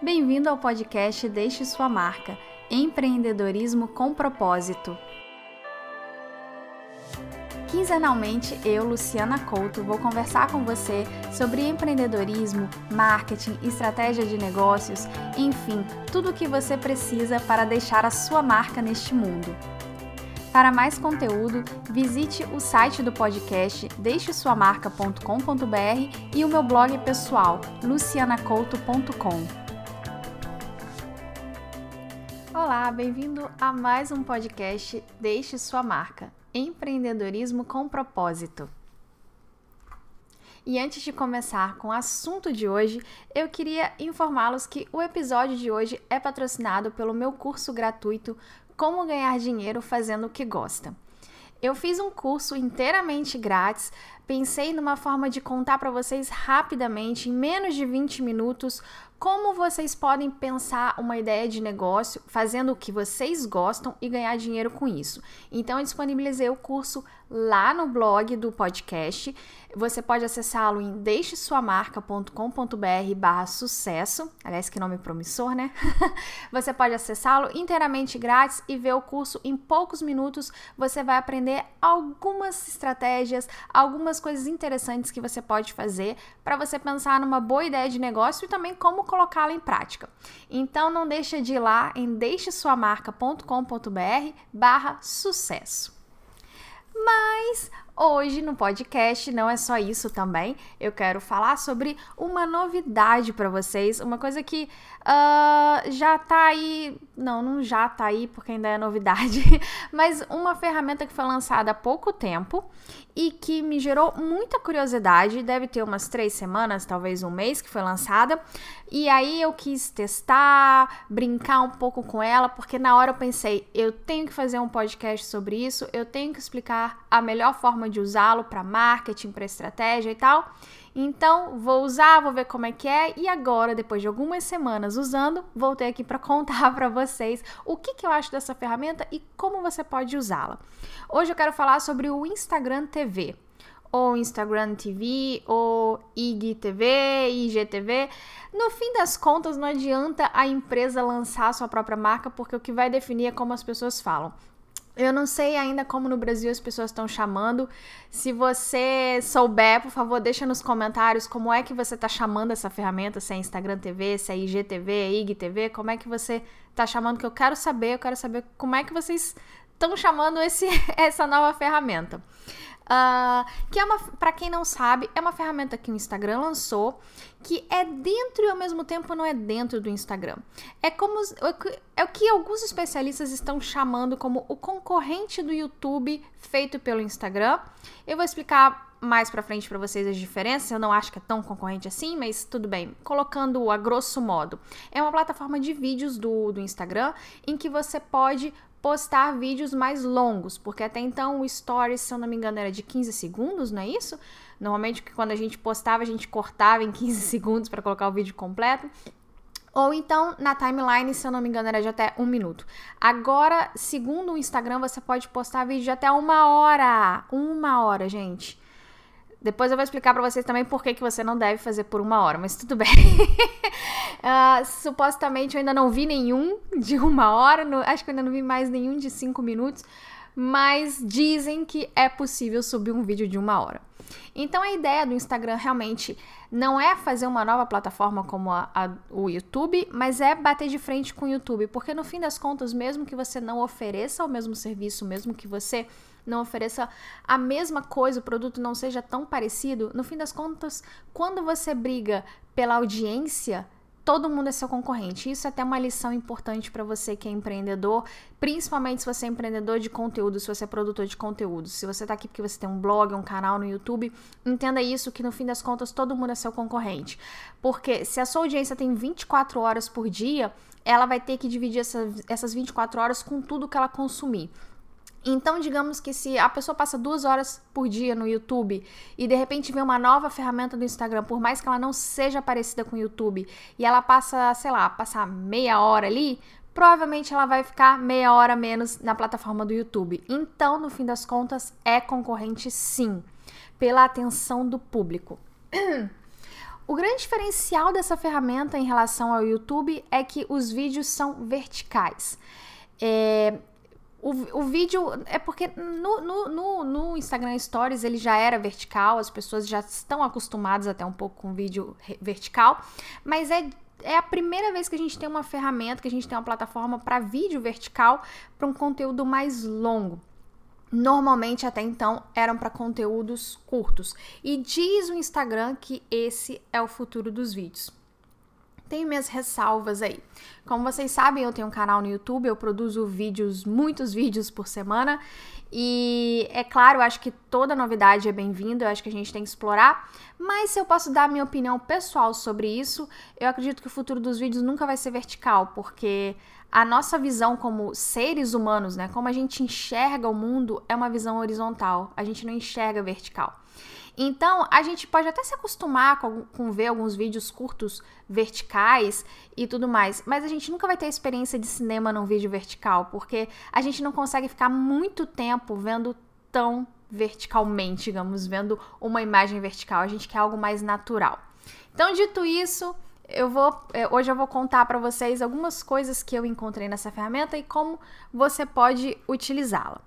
Bem-vindo ao podcast Deixe Sua Marca Empreendedorismo com Propósito. Quinzenalmente, eu, Luciana Couto, vou conversar com você sobre empreendedorismo, marketing, estratégia de negócios, enfim, tudo o que você precisa para deixar a sua marca neste mundo. Para mais conteúdo, visite o site do podcast deixesuamarca.com.br e o meu blog pessoal, lucianacouto.com. Olá, bem-vindo a mais um podcast Deixe Sua Marca Empreendedorismo com Propósito. E antes de começar com o assunto de hoje, eu queria informá-los que o episódio de hoje é patrocinado pelo meu curso gratuito como ganhar dinheiro fazendo o que gosta. Eu fiz um curso inteiramente grátis, pensei numa forma de contar para vocês rapidamente, em menos de 20 minutos, como vocês podem pensar uma ideia de negócio fazendo o que vocês gostam e ganhar dinheiro com isso. Então, eu disponibilizei o curso lá no blog do podcast. Você pode acessá-lo em deixesuamarca.com.br barra sucesso. Aliás, que nome promissor, né? você pode acessá-lo inteiramente grátis e ver o curso em poucos minutos. Você vai aprender algumas estratégias, algumas coisas interessantes que você pode fazer para você pensar numa boa ideia de negócio e também como colocá-la em prática. Então não deixa de ir lá em deixesuamarca.com.br barra sucesso. Mas Hoje no podcast não é só isso também. Eu quero falar sobre uma novidade para vocês, uma coisa que uh, já tá aí. Não, não já tá aí porque ainda é novidade, mas uma ferramenta que foi lançada há pouco tempo e que me gerou muita curiosidade. Deve ter umas três semanas, talvez um mês que foi lançada. E aí eu quis testar, brincar um pouco com ela, porque na hora eu pensei, eu tenho que fazer um podcast sobre isso, eu tenho que explicar a melhor forma de usá-lo para marketing, para estratégia e tal. Então, vou usar, vou ver como é que é e agora, depois de algumas semanas usando, voltei aqui para contar para vocês o que, que eu acho dessa ferramenta e como você pode usá-la. Hoje eu quero falar sobre o Instagram TV ou Instagram TV, ou IGTV, IGTV. No fim das contas, não adianta a empresa lançar a sua própria marca, porque o que vai definir é como as pessoas falam. Eu não sei ainda como no Brasil as pessoas estão chamando. Se você souber, por favor, deixa nos comentários como é que você está chamando essa ferramenta, se é Instagram TV, se é IGTV, IGTV, como é que você está chamando, que eu quero saber, eu quero saber como é que vocês estão chamando esse, essa nova ferramenta. Uh, que é uma, para quem não sabe, é uma ferramenta que o Instagram lançou, que é dentro e ao mesmo tempo não é dentro do Instagram. É como é o que alguns especialistas estão chamando como o concorrente do YouTube feito pelo Instagram. Eu vou explicar mais para frente para vocês as diferenças. Eu não acho que é tão concorrente assim, mas tudo bem. Colocando a grosso modo, é uma plataforma de vídeos do, do Instagram em que você pode postar vídeos mais longos, porque até então o Stories, se eu não me engano, era de 15 segundos, não é isso? Normalmente quando a gente postava, a gente cortava em 15 segundos para colocar o vídeo completo. Ou então, na timeline, se eu não me engano, era de até um minuto. Agora, segundo o Instagram, você pode postar vídeo de até uma hora. Uma hora, gente. Depois eu vou explicar para vocês também por que, que você não deve fazer por uma hora, mas tudo bem. uh, supostamente eu ainda não vi nenhum de uma hora, no, acho que eu ainda não vi mais nenhum de cinco minutos, mas dizem que é possível subir um vídeo de uma hora. Então a ideia do Instagram realmente não é fazer uma nova plataforma como a, a, o YouTube, mas é bater de frente com o YouTube, porque no fim das contas, mesmo que você não ofereça o mesmo serviço, mesmo que você não ofereça a mesma coisa, o produto não seja tão parecido, no fim das contas, quando você briga pela audiência, todo mundo é seu concorrente. Isso é até uma lição importante para você que é empreendedor, principalmente se você é empreendedor de conteúdo, se você é produtor de conteúdo. Se você está aqui porque você tem um blog, um canal no YouTube, entenda isso que no fim das contas todo mundo é seu concorrente. Porque se a sua audiência tem 24 horas por dia, ela vai ter que dividir essa, essas 24 horas com tudo que ela consumir. Então, digamos que se a pessoa passa duas horas por dia no YouTube e de repente vê uma nova ferramenta do Instagram, por mais que ela não seja parecida com o YouTube, e ela passa, sei lá, passar meia hora ali, provavelmente ela vai ficar meia hora menos na plataforma do YouTube. Então, no fim das contas, é concorrente sim, pela atenção do público. O grande diferencial dessa ferramenta em relação ao YouTube é que os vídeos são verticais. É, o, o vídeo é porque no, no, no, no, Instagram Stories ele já era vertical, as pessoas já estão acostumadas até um pouco com vídeo vertical, mas é, é a primeira vez que a gente tem uma ferramenta, que a gente tem uma plataforma para vídeo vertical para um conteúdo mais longo. Normalmente até então eram para conteúdos curtos. E diz o Instagram que esse é o futuro dos vídeos tenho minhas ressalvas aí. Como vocês sabem, eu tenho um canal no YouTube, eu produzo vídeos, muitos vídeos por semana. E é claro, eu acho que toda novidade é bem-vinda, eu acho que a gente tem que explorar. Mas se eu posso dar minha opinião pessoal sobre isso, eu acredito que o futuro dos vídeos nunca vai ser vertical, porque a nossa visão como seres humanos, né, como a gente enxerga o mundo, é uma visão horizontal. A gente não enxerga vertical. Então, a gente pode até se acostumar com, com, ver alguns vídeos curtos verticais e tudo mais, mas a gente nunca vai ter experiência de cinema num vídeo vertical, porque a gente não consegue ficar muito tempo vendo tão verticalmente, digamos, vendo uma imagem vertical. A gente quer algo mais natural. Então, dito isso, eu vou é, hoje eu vou contar para vocês algumas coisas que eu encontrei nessa ferramenta e como você pode utilizá-la.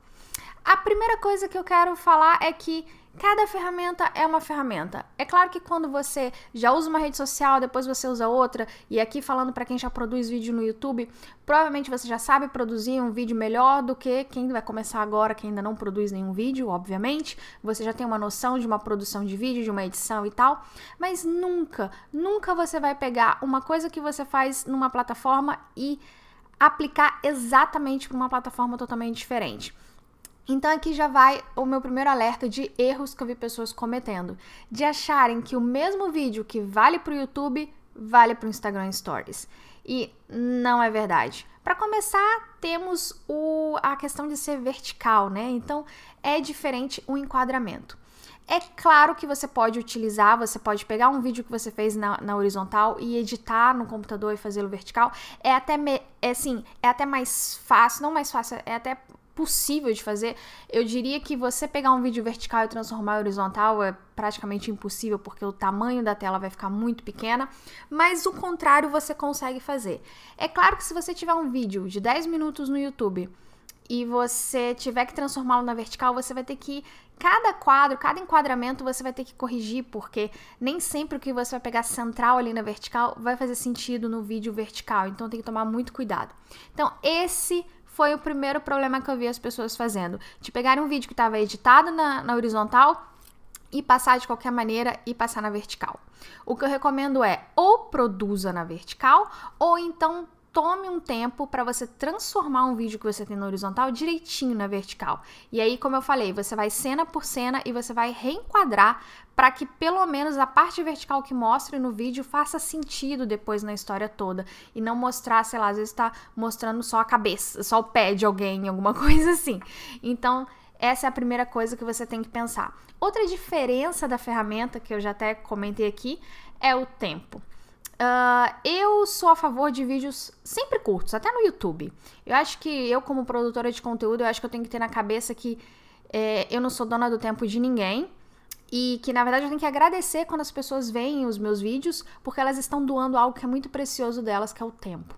A primeira coisa que eu quero falar é que Cada ferramenta é uma ferramenta. É claro que quando você já usa uma rede social, depois você usa outra, e aqui falando para quem já produz vídeo no YouTube, provavelmente você já sabe produzir um vídeo melhor do que quem vai começar agora, que ainda não produz nenhum vídeo, obviamente. Você já tem uma noção de uma produção de vídeo, de uma edição e tal, mas nunca, nunca você vai pegar uma coisa que você faz numa plataforma e aplicar exatamente para uma plataforma totalmente diferente. Então aqui já vai o meu primeiro alerta de erros que eu vi pessoas cometendo, de acharem que o mesmo vídeo que vale para o YouTube vale para o Instagram Stories. E não é verdade. Para começar, temos o, a questão de ser vertical, né? Então é diferente o enquadramento. É claro que você pode utilizar, você pode pegar um vídeo que você fez na, na horizontal e editar no computador e fazê-lo vertical. É até, me, é, assim, é até mais fácil, não mais fácil, é até possível de fazer. Eu diria que você pegar um vídeo vertical e transformar em horizontal é praticamente impossível, porque o tamanho da tela vai ficar muito pequena, mas o contrário você consegue fazer. É claro que se você tiver um vídeo de 10 minutos no YouTube e você tiver que transformá-lo na vertical, você vai ter que cada quadro, cada enquadramento você vai ter que corrigir, porque nem sempre o que você vai pegar central ali na vertical vai fazer sentido no vídeo vertical, então tem que tomar muito cuidado. Então, esse foi o primeiro problema que eu vi as pessoas fazendo. De pegar um vídeo que estava editado na, na horizontal e passar de qualquer maneira e passar na vertical. O que eu recomendo é ou produza na vertical ou então tome um tempo para você transformar um vídeo que você tem na horizontal direitinho na vertical. E aí, como eu falei, você vai cena por cena e você vai reenquadrar para que pelo menos a parte vertical que mostre no vídeo faça sentido depois na história toda e não mostrar, sei lá, às vezes está mostrando só a cabeça, só o pé de alguém, alguma coisa assim. Então, essa é a primeira coisa que você tem que pensar. Outra diferença da ferramenta que eu já até comentei aqui é o tempo. Uh, eu sou a favor de vídeos sempre curtos, até no YouTube. Eu acho que eu, como produtora de conteúdo, eu acho que eu tenho que ter na cabeça que é, eu não sou dona do tempo de ninguém. E que, na verdade, eu tenho que agradecer quando as pessoas veem os meus vídeos, porque elas estão doando algo que é muito precioso delas, que é o tempo.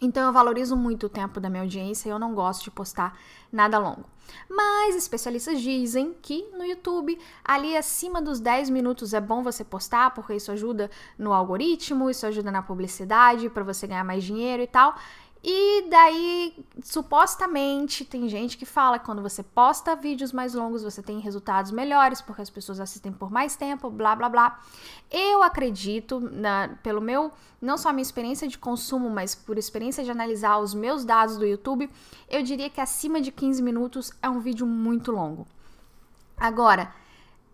Então eu valorizo muito o tempo da minha audiência e eu não gosto de postar nada longo. Mas especialistas dizem que no YouTube, ali acima dos 10 minutos é bom você postar, porque isso ajuda no algoritmo, isso ajuda na publicidade, para você ganhar mais dinheiro e tal. E daí, supostamente, tem gente que fala que quando você posta vídeos mais longos, você tem resultados melhores, porque as pessoas assistem por mais tempo, blá blá blá. Eu acredito, na, pelo meu, não só minha experiência de consumo, mas por experiência de analisar os meus dados do YouTube, eu diria que acima de 15 minutos é um vídeo muito longo. Agora,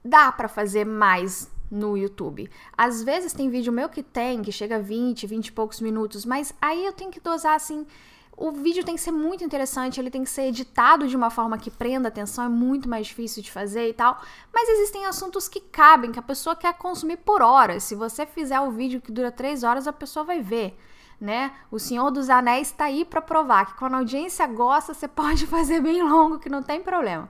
dá para fazer mais no YouTube. Às vezes tem vídeo meu que tem, que chega a 20, 20 e poucos minutos, mas aí eu tenho que dosar assim. O vídeo tem que ser muito interessante, ele tem que ser editado de uma forma que prenda atenção, é muito mais difícil de fazer e tal. Mas existem assuntos que cabem, que a pessoa quer consumir por horas. Se você fizer o vídeo que dura 3 horas, a pessoa vai ver. Né? O Senhor dos Anéis está aí para provar que quando a audiência gosta, você pode fazer bem longo, que não tem problema.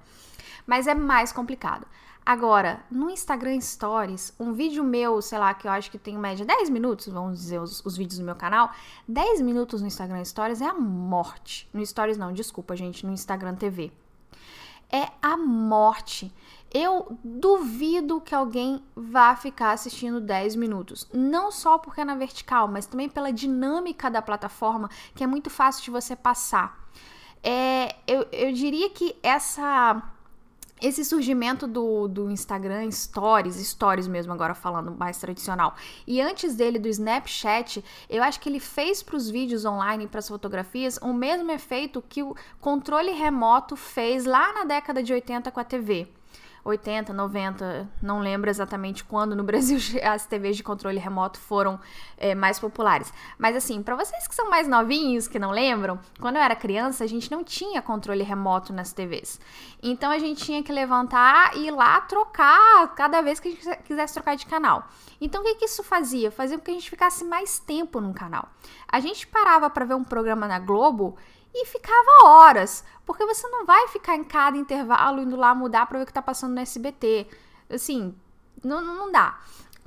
Mas é mais complicado. Agora, no Instagram Stories, um vídeo meu, sei lá, que eu acho que tem média 10 minutos, vamos dizer, os, os, vídeos do meu canal, 10 minutos no Instagram Stories é a morte. No Stories não, desculpa, gente, no Instagram TV. É a morte. Eu duvido que alguém vá ficar assistindo 10 minutos. Não só porque é na vertical, mas também pela dinâmica da plataforma, que é muito fácil de você passar. É, eu, eu diria que essa esse surgimento do, do Instagram Stories, Stories mesmo, agora falando mais tradicional, e antes dele do Snapchat, eu acho que ele fez para os vídeos online, para as fotografias, o mesmo efeito que o controle remoto fez lá na década de 80 com a TV. 80, 90, não lembro exatamente quando no Brasil as TVs de controle remoto foram é, mais populares. Mas assim, para vocês que são mais novinhos, que não lembram, quando eu era criança, a gente não tinha controle remoto nas TVs. Então a gente tinha que levantar e ir lá trocar cada vez que a gente quisesse trocar de canal. Então o que, que isso fazia? Fazia com que a gente ficasse mais tempo no canal. A gente parava para ver um programa na Globo e ficava horas, porque você não vai ficar em cada intervalo indo lá mudar para ver o que tá passando no SBT. Assim, não, não dá.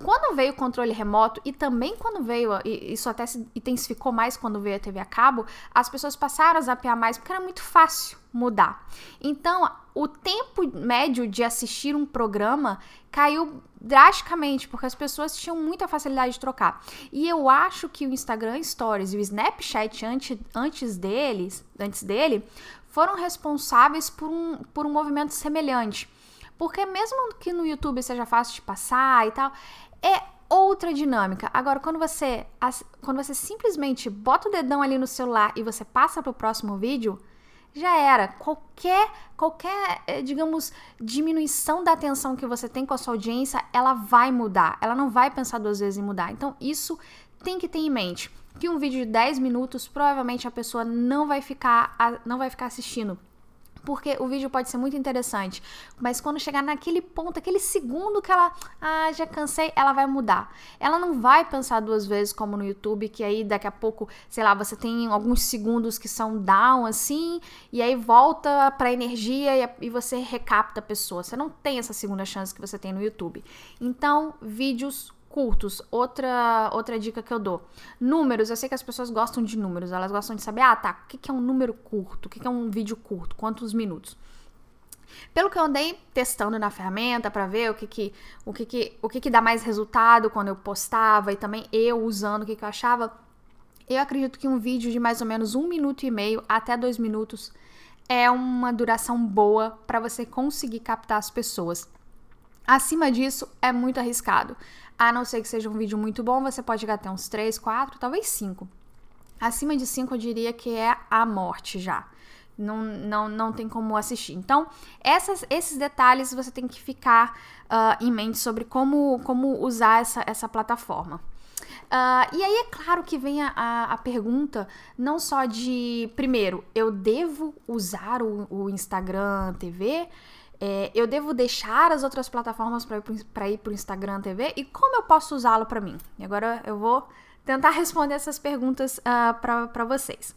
Quando veio o controle remoto e também quando veio, isso até se intensificou mais quando veio a TV a cabo, as pessoas passaram a zapear mais porque era muito fácil mudar. Então, o tempo médio de assistir um programa caiu drasticamente, porque as pessoas tinham muita facilidade de trocar. E eu acho que o Instagram Stories e o Snapchat antes, antes deles, antes dele, foram responsáveis por um, por um movimento semelhante. Porque mesmo que no YouTube seja fácil de passar e tal, é outra dinâmica. Agora, quando você, quando você simplesmente bota o dedão ali no celular e você passa para o próximo vídeo, já era. Qualquer, qualquer, eh, digamos, diminuição da atenção que você tem com a sua audiência, ela vai mudar. Ela não vai pensar duas vezes em mudar. Então, isso tem que ter em mente. Que um vídeo de 10 minutos, provavelmente a pessoa não vai ficar, não vai ficar assistindo porque o vídeo pode ser muito interessante, mas quando chegar naquele ponto, aquele segundo que ela, ah, já cansei, ela vai mudar. Ela não vai pensar duas vezes como no YouTube, que aí daqui a pouco, sei lá, você tem alguns segundos que são down assim, e aí volta para energia e, e você recapta a pessoa. Você não tem essa segunda chance que você tem no YouTube. Então, vídeos curtos. Outra, outra dica que eu dou. Números, eu sei que as pessoas gostam de números, elas gostam de saber, ah, tá, o que é um número curto? O que é um vídeo curto? Quantos minutos? Pelo que eu andei testando na ferramenta para ver o que que, o que, que, o que, que dá mais resultado quando eu postava e também eu usando o que, que eu achava, eu acredito que um vídeo de mais ou menos um minuto e meio até dois minutos é uma duração boa para você conseguir captar as pessoas. Acima disso é muito arriscado. A não ser que seja um vídeo muito bom, você pode chegar até uns 3, 4, talvez 5. Acima de 5 eu diria que é a morte já. Não, não, não tem como assistir. Então, essas, esses detalhes você tem que ficar uh, em mente sobre como, como usar essa, essa plataforma. Uh, e aí é claro que vem a, a, pergunta não só de, primeiro, eu devo usar o, o Instagram TV? É, eu devo deixar as outras plataformas para ir para o Instagram TV e como eu posso usá-lo para mim? E agora eu vou tentar responder essas perguntas uh, ah, para vocês.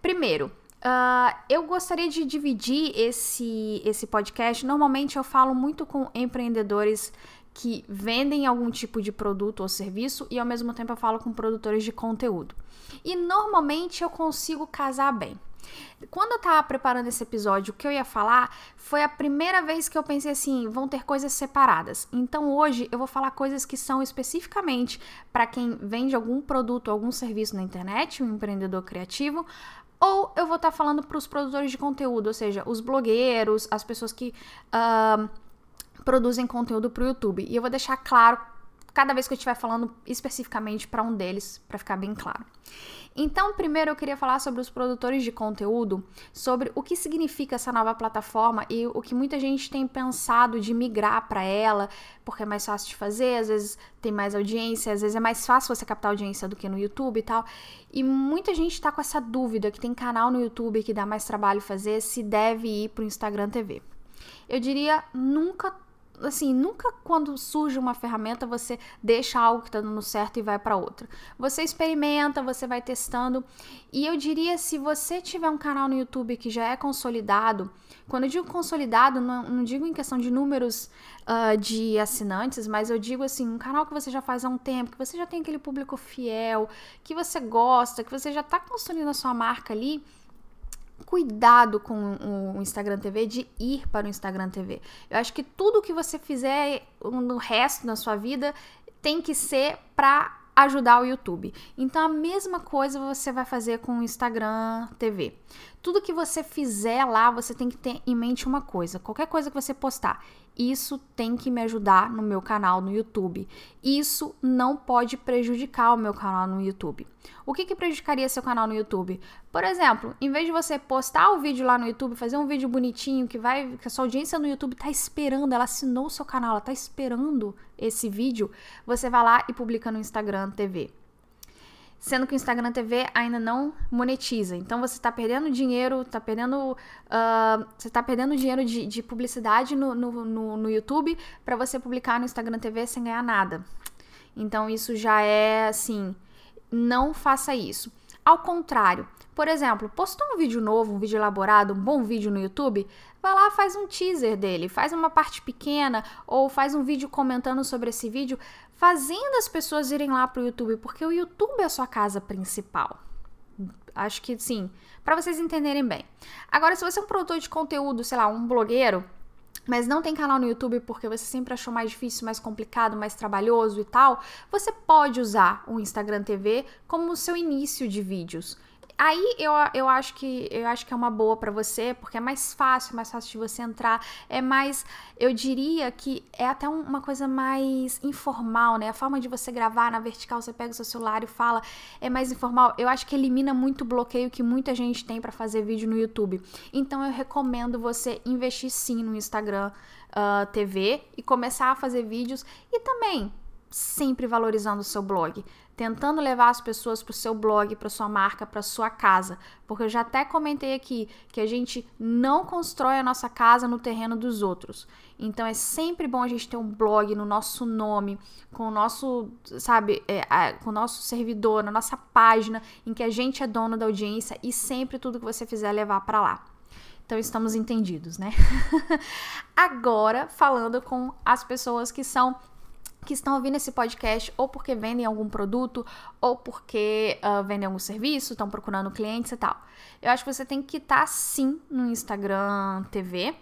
Primeiro, uh, eu gostaria de dividir esse, esse podcast. Normalmente eu falo muito com empreendedores que vendem algum tipo de produto ou serviço e ao mesmo tempo eu falo com produtores de conteúdo. E normalmente eu consigo casar bem. Quando eu tava preparando esse episódio, o que eu ia falar foi a primeira vez que eu pensei assim, vão ter coisas separadas. Então hoje eu vou falar coisas que são especificamente para quem vende algum produto, algum serviço na internet, um empreendedor criativo, ou eu vou estar tá falando para os produtores de conteúdo, ou seja, os blogueiros, as pessoas que uh, produzem conteúdo para o YouTube. E eu vou deixar claro cada vez que eu estiver falando especificamente para um deles, para ficar bem claro. Então, primeiro eu queria falar sobre os produtores de conteúdo, sobre o que significa essa nova plataforma e o que muita gente tem pensado de migrar para ela, porque é mais fácil de fazer, às vezes tem mais audiência, às vezes é mais fácil você captar audiência do que no YouTube e tal. E muita gente está com essa dúvida que tem canal no YouTube que dá mais trabalho fazer, se deve ir para o Instagram TV. Eu diria nunca assim, nunca quando surge uma ferramenta você deixa algo que está dando certo e vai para outra. Você experimenta, você vai testando. E eu diria, se você tiver um canal no YouTube que já é consolidado, quando eu digo consolidado, não, não digo em questão de números uh, de assinantes, mas eu digo assim, um canal que você já faz há um tempo, que você já tem aquele público fiel, que você gosta, que você já está construindo a sua marca ali cuidado com o Instagram TV de ir para o Instagram TV. Eu acho que tudo que você fizer no resto da sua vida tem que ser para ajudar o YouTube. Então a mesma coisa você vai fazer com o Instagram TV. Tudo que você fizer lá, você tem que ter em mente uma coisa. Qualquer coisa que você postar, isso tem que me ajudar no meu canal no YouTube. Isso não pode prejudicar o meu canal no YouTube. O que, que prejudicaria seu canal no YouTube? Por exemplo, em vez de você postar o vídeo lá no YouTube, fazer um vídeo bonitinho que vai, que a sua audiência no YouTube está esperando, ela assinou o seu canal, ela está esperando esse vídeo, você vai lá e publica no Instagram TV sendo que o Instagram TV ainda não monetiza. Então você está perdendo dinheiro, está perdendo, uh, você está perdendo dinheiro de, de publicidade no, no, no, no YouTube para você publicar no Instagram TV sem ganhar nada. Então isso já é assim, não faça isso. Ao contrário, por exemplo, postou um vídeo novo, um vídeo elaborado, um bom vídeo no YouTube, vai lá, faz um teaser dele, faz uma parte pequena ou faz um vídeo comentando sobre esse vídeo, fazendo as pessoas irem lá pro YouTube, porque o YouTube é a sua casa principal. Acho que sim, para vocês entenderem bem. Agora, se você é um produtor de conteúdo, sei lá, um blogueiro, mas não tem canal no YouTube porque você sempre achou mais difícil, mais complicado, mais trabalhoso e tal, você pode usar o Instagram TV como o seu início de vídeos. Aí eu, eu acho que eu acho que é uma boa para você, porque é mais fácil, mais fácil de você entrar, é mais, eu diria que é até uma coisa mais informal, né? A forma de você gravar na vertical, você pega o seu celular e fala, é mais informal. Eu acho que elimina muito o bloqueio que muita gente tem para fazer vídeo no YouTube. Então eu recomendo você investir sim no Instagram uh, TV e começar a fazer vídeos e também sempre valorizando o seu blog, tentando levar as pessoas para o seu blog, para sua marca, para sua casa, porque eu já até comentei aqui que a gente não constrói a nossa casa no terreno dos outros. Então é sempre bom a gente ter um blog no nosso nome, com o nosso, sabe, é, com o nosso servidor, na nossa página, em que a gente é dono da audiência e sempre tudo que você fizer levar para lá. Então estamos entendidos, né? Agora, falando com as pessoas que são que estão ouvindo esse podcast ou porque vendem algum produto ou porque uh, vendem algum serviço, estão procurando clientes e tal. Eu acho que você tem que estar sim no Instagram TV.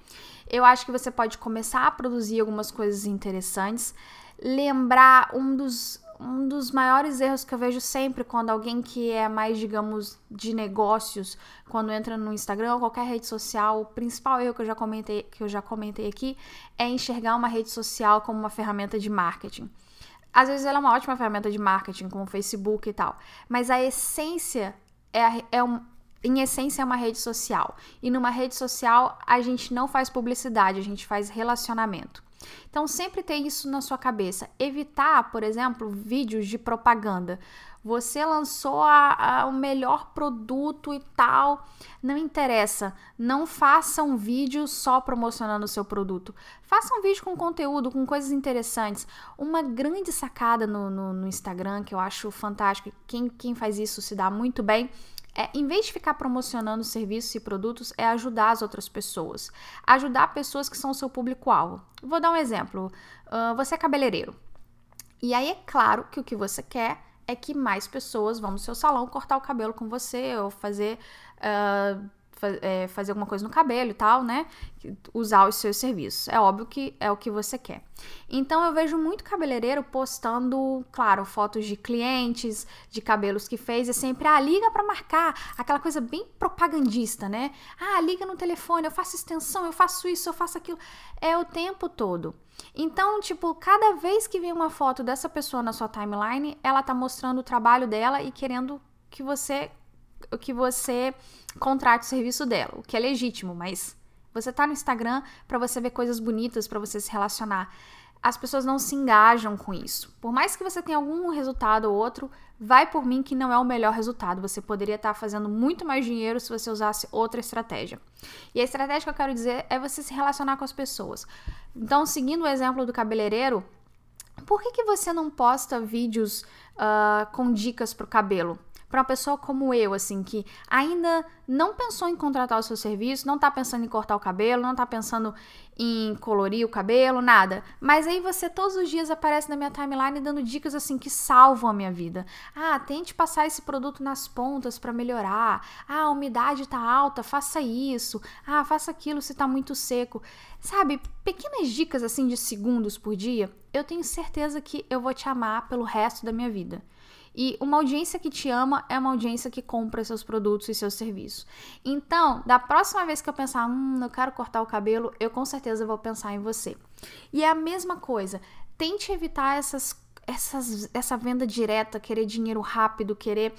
Eu acho que você pode começar a produzir algumas coisas interessantes. Lembrar um dos um dos maiores erros que eu vejo sempre quando alguém que é mais, digamos, de negócios, quando entra no Instagram ou qualquer rede social, o principal erro que eu já comentei, que eu já comentei aqui é enxergar uma rede social como uma ferramenta de marketing. Às vezes ela é uma ótima ferramenta de marketing, como o Facebook e tal, mas a essência é, é um, em essência é uma rede social. E numa rede social a gente não faz publicidade, a gente faz relacionamento. Então sempre tem isso na sua cabeça. Evitar, por exemplo, vídeos de propaganda. Você lançou a, a, o melhor produto e tal. Não interessa. Não faça um vídeo só promocionando o seu produto. Faça um vídeo com conteúdo, com coisas interessantes. Uma grande sacada no, no, no Instagram que eu acho fantástico. Quem, quem faz isso se dá muito bem é, em vez de ficar promocionando serviços e produtos, é ajudar as outras pessoas. Ajudar pessoas que são o seu público-alvo. Vou dar um exemplo. Uh, você é cabeleireiro. E aí é claro que o que você quer é que mais pessoas vão no seu salão cortar o cabelo com você ou fazer. Uh, é, fazer alguma coisa no cabelo e tal, né? Usar os seus serviços. É óbvio que é o que você quer. Então eu vejo muito cabeleireiro postando, claro, fotos de clientes, de cabelos que fez, e sempre, ah, liga para marcar, aquela coisa bem propagandista, né? Ah, liga no telefone, eu faço extensão, eu faço isso, eu faço aquilo. É o tempo todo. Então, tipo, cada vez que vem uma foto dessa pessoa na sua timeline, ela tá mostrando o trabalho dela e querendo que você que você contrate o serviço dela, o que é legítimo, mas você tá no Instagram para você ver coisas bonitas, para você se relacionar. as pessoas não se engajam com isso. Por mais que você tenha algum resultado ou outro, vai por mim que não é o melhor resultado. Você poderia estar fazendo muito mais dinheiro se você usasse outra estratégia. E a estratégia que eu quero dizer é você se relacionar com as pessoas. Então, seguindo o exemplo do cabeleireiro, por que, que você não posta vídeos uh, com dicas para o cabelo? Para uma pessoa como eu, assim, que ainda não pensou em contratar o seu serviço, não tá pensando em cortar o cabelo, não tá pensando em colorir o cabelo, nada. Mas aí você todos os dias aparece na minha timeline dando dicas assim que salvam a minha vida. Ah, tente passar esse produto nas pontas para melhorar. Ah, a umidade tá alta, faça isso. Ah, faça aquilo se tá muito seco. Sabe, pequenas dicas assim de segundos por dia, eu tenho certeza que eu vou te amar pelo resto da minha vida. E uma audiência que te ama é uma audiência que compra seus produtos e seus serviços. Então, da próxima vez que eu pensar, hum, eu quero cortar o cabelo, eu com certeza vou pensar em você. E é a mesma coisa, tente evitar essas, essas, essa venda direta, querer dinheiro rápido, querer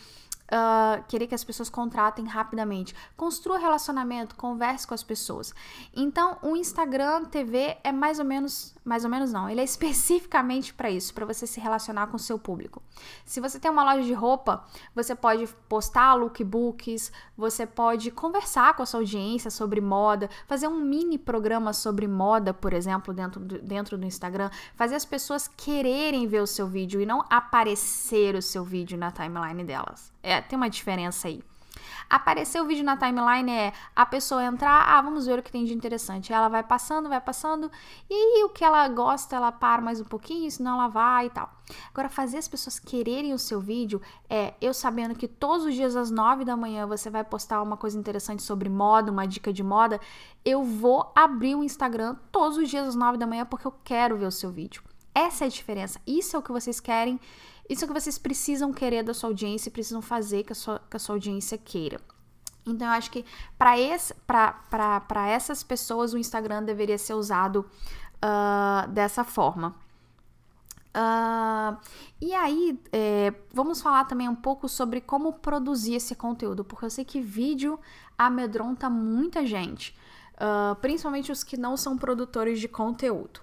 uh, querer que as pessoas contratem rapidamente. Construa relacionamento, converse com as pessoas. Então, o Instagram TV é mais ou menos, mais ou menos não, ele é especificamente para isso, para você se relacionar com o seu público. Se você tem uma loja de roupa, você pode postar lookbooks, você pode conversar com a sua audiência sobre moda, fazer um mini programa sobre moda, por exemplo, dentro do, dentro do Instagram, fazer as pessoas quererem ver o seu vídeo e não aparecer o seu vídeo na timeline delas. É, tem uma diferença aí. Aparecer o vídeo na timeline é a pessoa entrar, ah, vamos ver o que tem de interessante. Ela vai passando, vai passando, e o que ela gosta, ela para mais um pouquinho, senão ela vai e tal. Agora, fazer as pessoas quererem o seu vídeo é eu sabendo que todos os dias às nove da manhã você vai postar uma coisa interessante sobre moda, uma dica de moda. Eu vou abrir o Instagram todos os dias às nove da manhã porque eu quero ver o seu vídeo. Essa é a diferença. Isso é o que vocês querem isso é que vocês precisam querer da sua audiência e precisam fazer que a sua, que a sua audiência queira. Então, eu acho que para essas pessoas o Instagram deveria ser usado uh, dessa forma. Uh, e aí, é, vamos falar também um pouco sobre como produzir esse conteúdo, porque eu sei que vídeo amedronta muita gente, uh, principalmente os que não são produtores de conteúdo.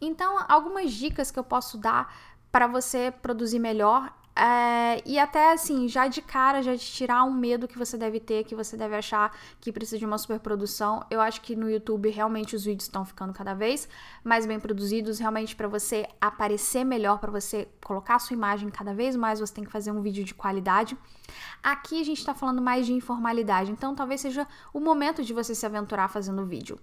Então, algumas dicas que eu posso dar para você produzir melhor. É, e até assim, já de cara, já te tirar um medo que você deve ter, que você deve achar que precisa de uma superprodução. Eu acho que no YouTube realmente os vídeos estão ficando cada vez mais bem produzidos, realmente para você aparecer melhor, para você colocar sua imagem cada vez mais, você tem que fazer um vídeo de qualidade. Aqui a gente está falando mais de informalidade, então talvez seja o momento de você se aventurar fazendo vídeo.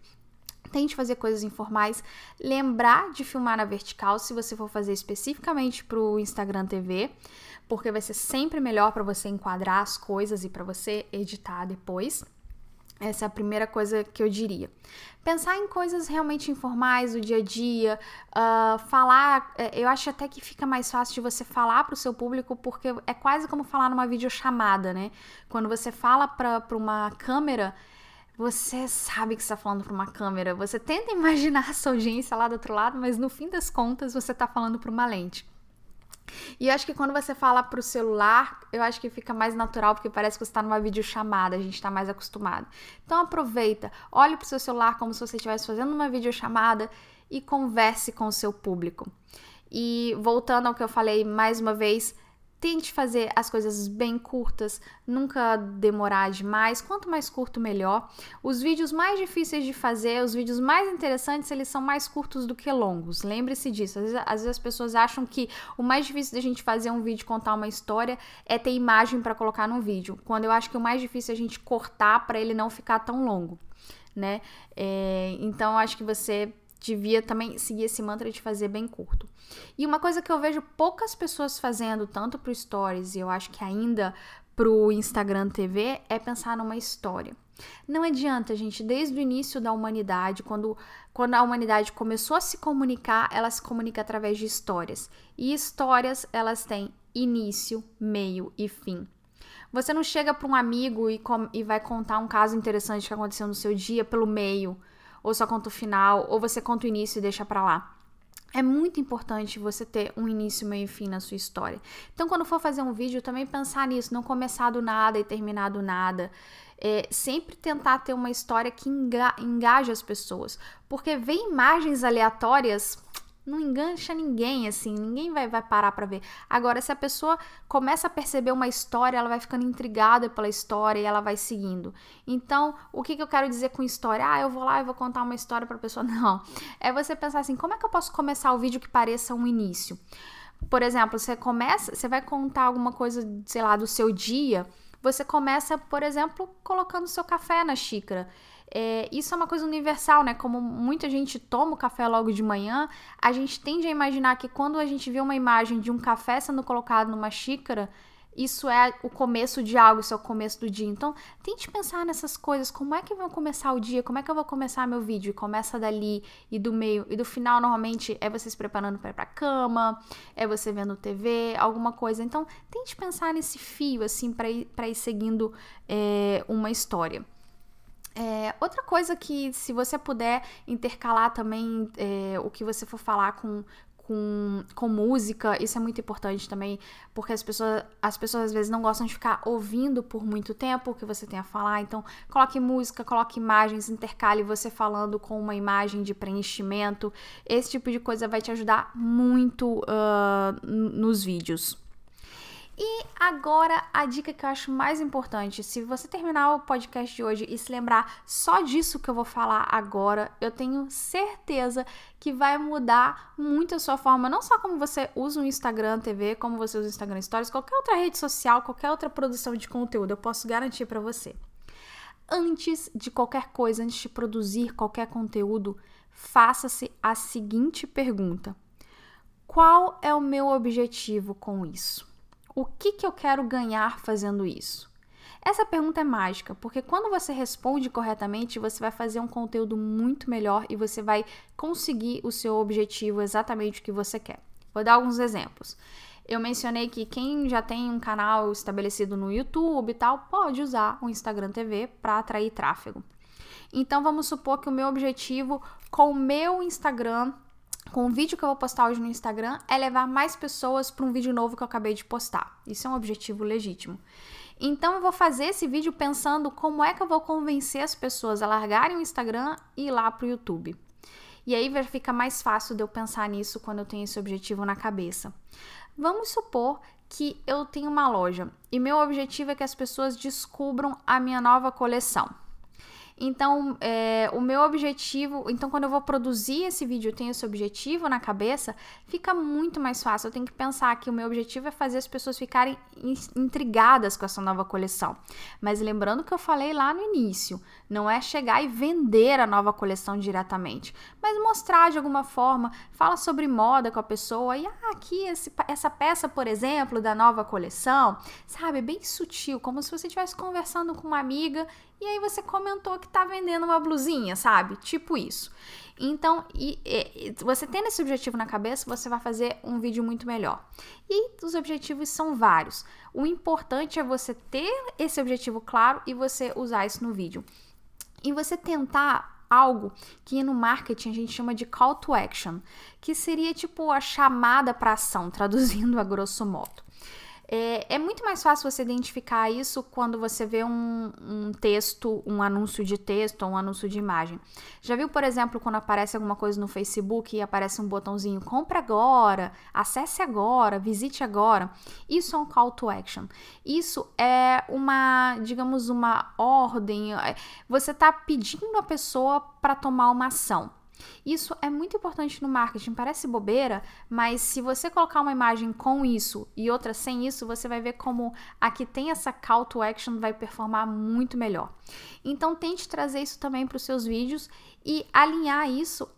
Tente fazer coisas informais. Lembrar de filmar na vertical se você for fazer especificamente para o Instagram TV, porque vai ser sempre melhor para você enquadrar as coisas e para você editar depois. Essa é a primeira coisa que eu diria. Pensar em coisas realmente informais do dia a dia, uh, falar. É, eu acho até que fica mais fácil de você falar para o seu público, porque é quase como falar numa videochamada, né? Quando você fala para uma câmera, você sabe que está falando para uma câmera, você tenta imaginar a sua audiência lá do outro lado, mas no fim das contas você está falando para uma lente. E eu acho que quando você fala para o celular, eu acho que fica mais natural, porque parece que você está numa videochamada, a gente está mais acostumado. Então aproveita, olhe para o seu celular como se você estivesse fazendo uma videochamada e converse com o seu público. E voltando ao que eu falei mais uma vez, Tente fazer as coisas bem curtas, nunca demorar demais. Quanto mais curto, melhor. Os vídeos mais difíceis de fazer, os vídeos mais interessantes, eles são mais curtos do que longos. Lembre-se disso. Às vezes, às vezes, as pessoas acham que o mais difícil da gente fazer um vídeo, contar uma história, é ter imagem para colocar no vídeo. Quando eu acho que o mais difícil é a gente cortar para ele não ficar tão longo, né? É, então, acho que você devia também seguir esse mantra de fazer bem curto. E uma coisa que eu vejo poucas pessoas fazendo, tanto pro Stories e eu acho que ainda pro Instagram TV, é pensar numa história. Não adianta, gente, desde o início da humanidade, quando, quando a humanidade começou a se comunicar, ela se comunica através de histórias. E histórias, elas têm início, meio e fim. Você não chega para um amigo e, e vai contar um caso interessante que aconteceu no seu dia pelo meio ou só conta o final, ou você conta o início e deixa para lá. É muito importante você ter um início, meio e fim na sua história. Então, quando for fazer um vídeo, também pensar nisso, não começar do nada e terminar do nada. É, sempre tentar ter uma história que enga engaje as pessoas. Porque ver imagens aleatórias não engancha ninguém, assim, ninguém vai, vai parar para ver. Agora, se a pessoa começa a perceber uma história, ela vai ficando intrigada pela história e ela vai seguindo. Então, o que, que eu quero dizer com história? Ah, eu vou lá e vou contar uma história pra pessoa. Não. É você pensar assim, como é que eu posso começar o vídeo que pareça um início? Por exemplo, você começa, você vai contar alguma coisa, sei lá, do seu dia. Você começa, por exemplo, colocando seu café na xícara. É, isso é uma coisa universal, né? Como muita gente toma o café logo de manhã, a gente tende a imaginar que quando a gente vê uma imagem de um café sendo colocado numa xícara, isso é o começo de algo, isso é o começo do dia. Então, tente pensar nessas coisas. Como é que vou começar o dia? Como é que eu vou começar meu vídeo? E começa dali e do meio. E do final, normalmente, é você se preparando para ir pra cama, é você vendo TV, alguma coisa. Então, tente pensar nesse fio, assim, para ir, ir seguindo é, uma história. É, outra coisa que, se você puder intercalar também é, o que você for falar com, com, com música, isso é muito importante também, porque as pessoas, as pessoas às vezes não gostam de ficar ouvindo por muito tempo o que você tem a falar. Então, coloque música, coloque imagens, intercale você falando com uma imagem de preenchimento. Esse tipo de coisa vai te ajudar muito uh, nos vídeos. E agora a dica que eu acho mais importante: se você terminar o podcast de hoje e se lembrar só disso que eu vou falar agora, eu tenho certeza que vai mudar muito a sua forma, não só como você usa o Instagram TV, como você usa o Instagram Stories, qualquer outra rede social, qualquer outra produção de conteúdo, eu posso garantir para você. Antes de qualquer coisa, antes de produzir qualquer conteúdo, faça-se a seguinte pergunta: Qual é o meu objetivo com isso? O que, que eu quero ganhar fazendo isso? Essa pergunta é mágica, porque quando você responde corretamente, você vai fazer um conteúdo muito melhor e você vai conseguir o seu objetivo exatamente o que você quer. Vou dar alguns exemplos. Eu mencionei que quem já tem um canal estabelecido no YouTube e tal, pode usar o Instagram TV para atrair tráfego. Então vamos supor que o meu objetivo com o meu Instagram com o vídeo que eu vou postar hoje no Instagram é levar mais pessoas para um vídeo novo que eu acabei de postar. Isso é um objetivo legítimo. Então eu vou fazer esse vídeo pensando como é que eu vou convencer as pessoas a largarem o Instagram e ir lá para o YouTube. E aí fica mais fácil de eu pensar nisso quando eu tenho esse objetivo na cabeça. Vamos supor que eu tenho uma loja e meu objetivo é que as pessoas descubram a minha nova coleção. Então, é, o meu objetivo, então quando eu vou produzir esse vídeo, eu tenho esse objetivo na cabeça, fica muito mais fácil. Eu tenho que pensar que o meu objetivo é fazer as pessoas ficarem intrigadas com essa nova coleção. Mas lembrando que eu falei lá no início, não é chegar e vender a nova coleção diretamente, mas mostrar de alguma forma, fala sobre moda com a pessoa e ah, aqui esse, essa peça, por exemplo, da nova coleção, sabe, bem sutil, como se você estivesse conversando com uma amiga e aí você comentou que tá vendendo uma blusinha, sabe? Tipo isso. Então, e, e, você tendo esse objetivo na cabeça, você vai fazer um vídeo muito melhor. E os objetivos são vários. O importante é você ter esse objetivo claro e você usar isso no vídeo. E você tentar algo que no marketing a gente chama de call to action, que seria tipo a chamada para ação, traduzindo a grosso modo. É, é, muito mais fácil você identificar isso quando você vê um, um, texto, um anúncio de texto ou um anúncio de imagem. Já viu, por exemplo, quando aparece alguma coisa no Facebook e aparece um botãozinho compra agora, acesse agora, visite agora? Isso é um call to action. Isso é uma, digamos, uma ordem. É, você está pedindo a pessoa para tomar uma ação. Isso é muito importante no marketing, parece bobeira, mas se você colocar uma imagem com isso e outra sem isso, você vai ver como a que tem essa call to action vai performar muito melhor. Então tente trazer isso também para os seus vídeos e alinhar isso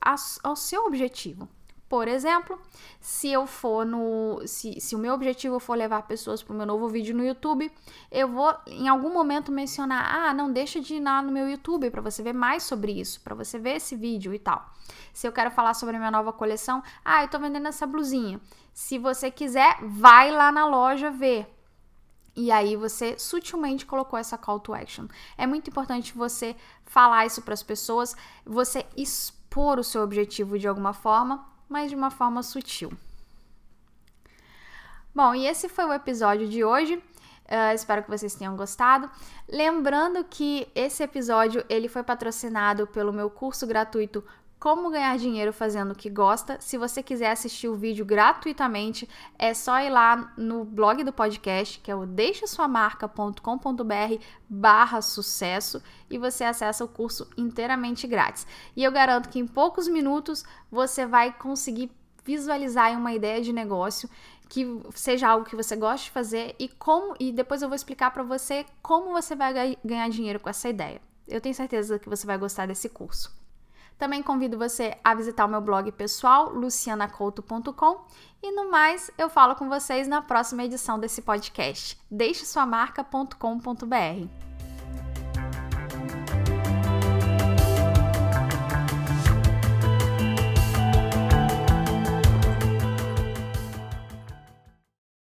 ao seu objetivo. Por exemplo, se eu for no. Se, se o meu objetivo for levar pessoas para o meu novo vídeo no YouTube, eu vou em algum momento mencionar: ah, não deixa de ir lá no meu YouTube para você ver mais sobre isso, para você ver esse vídeo e tal. Se eu quero falar sobre a minha nova coleção, ah, eu estou vendendo essa blusinha. Se você quiser, vai lá na loja ver. E aí você sutilmente colocou essa call to action. É muito importante você falar isso para as pessoas, você expor o seu objetivo de alguma forma mas de uma forma sutil. Bom, e esse foi o episódio de hoje. Uh, espero que vocês tenham gostado. Lembrando que esse episódio ele foi patrocinado pelo meu curso gratuito como ganhar dinheiro fazendo o que gosta. Se você quiser assistir o vídeo gratuitamente, é só ir lá no blog do podcast, que é o deixasuamarca.com.br barra sucesso e você acessa o curso inteiramente grátis. E eu garanto que em poucos minutos você vai conseguir visualizar uma ideia de negócio que seja algo que você goste de fazer e como e depois eu vou explicar para você como você vai ganhar dinheiro com essa ideia. Eu tenho certeza que você vai gostar desse curso. Também convido você a visitar o meu blog pessoal, lucianacouto.com. E no mais, eu falo com vocês na próxima edição desse podcast. Deixe sua marca.com.br.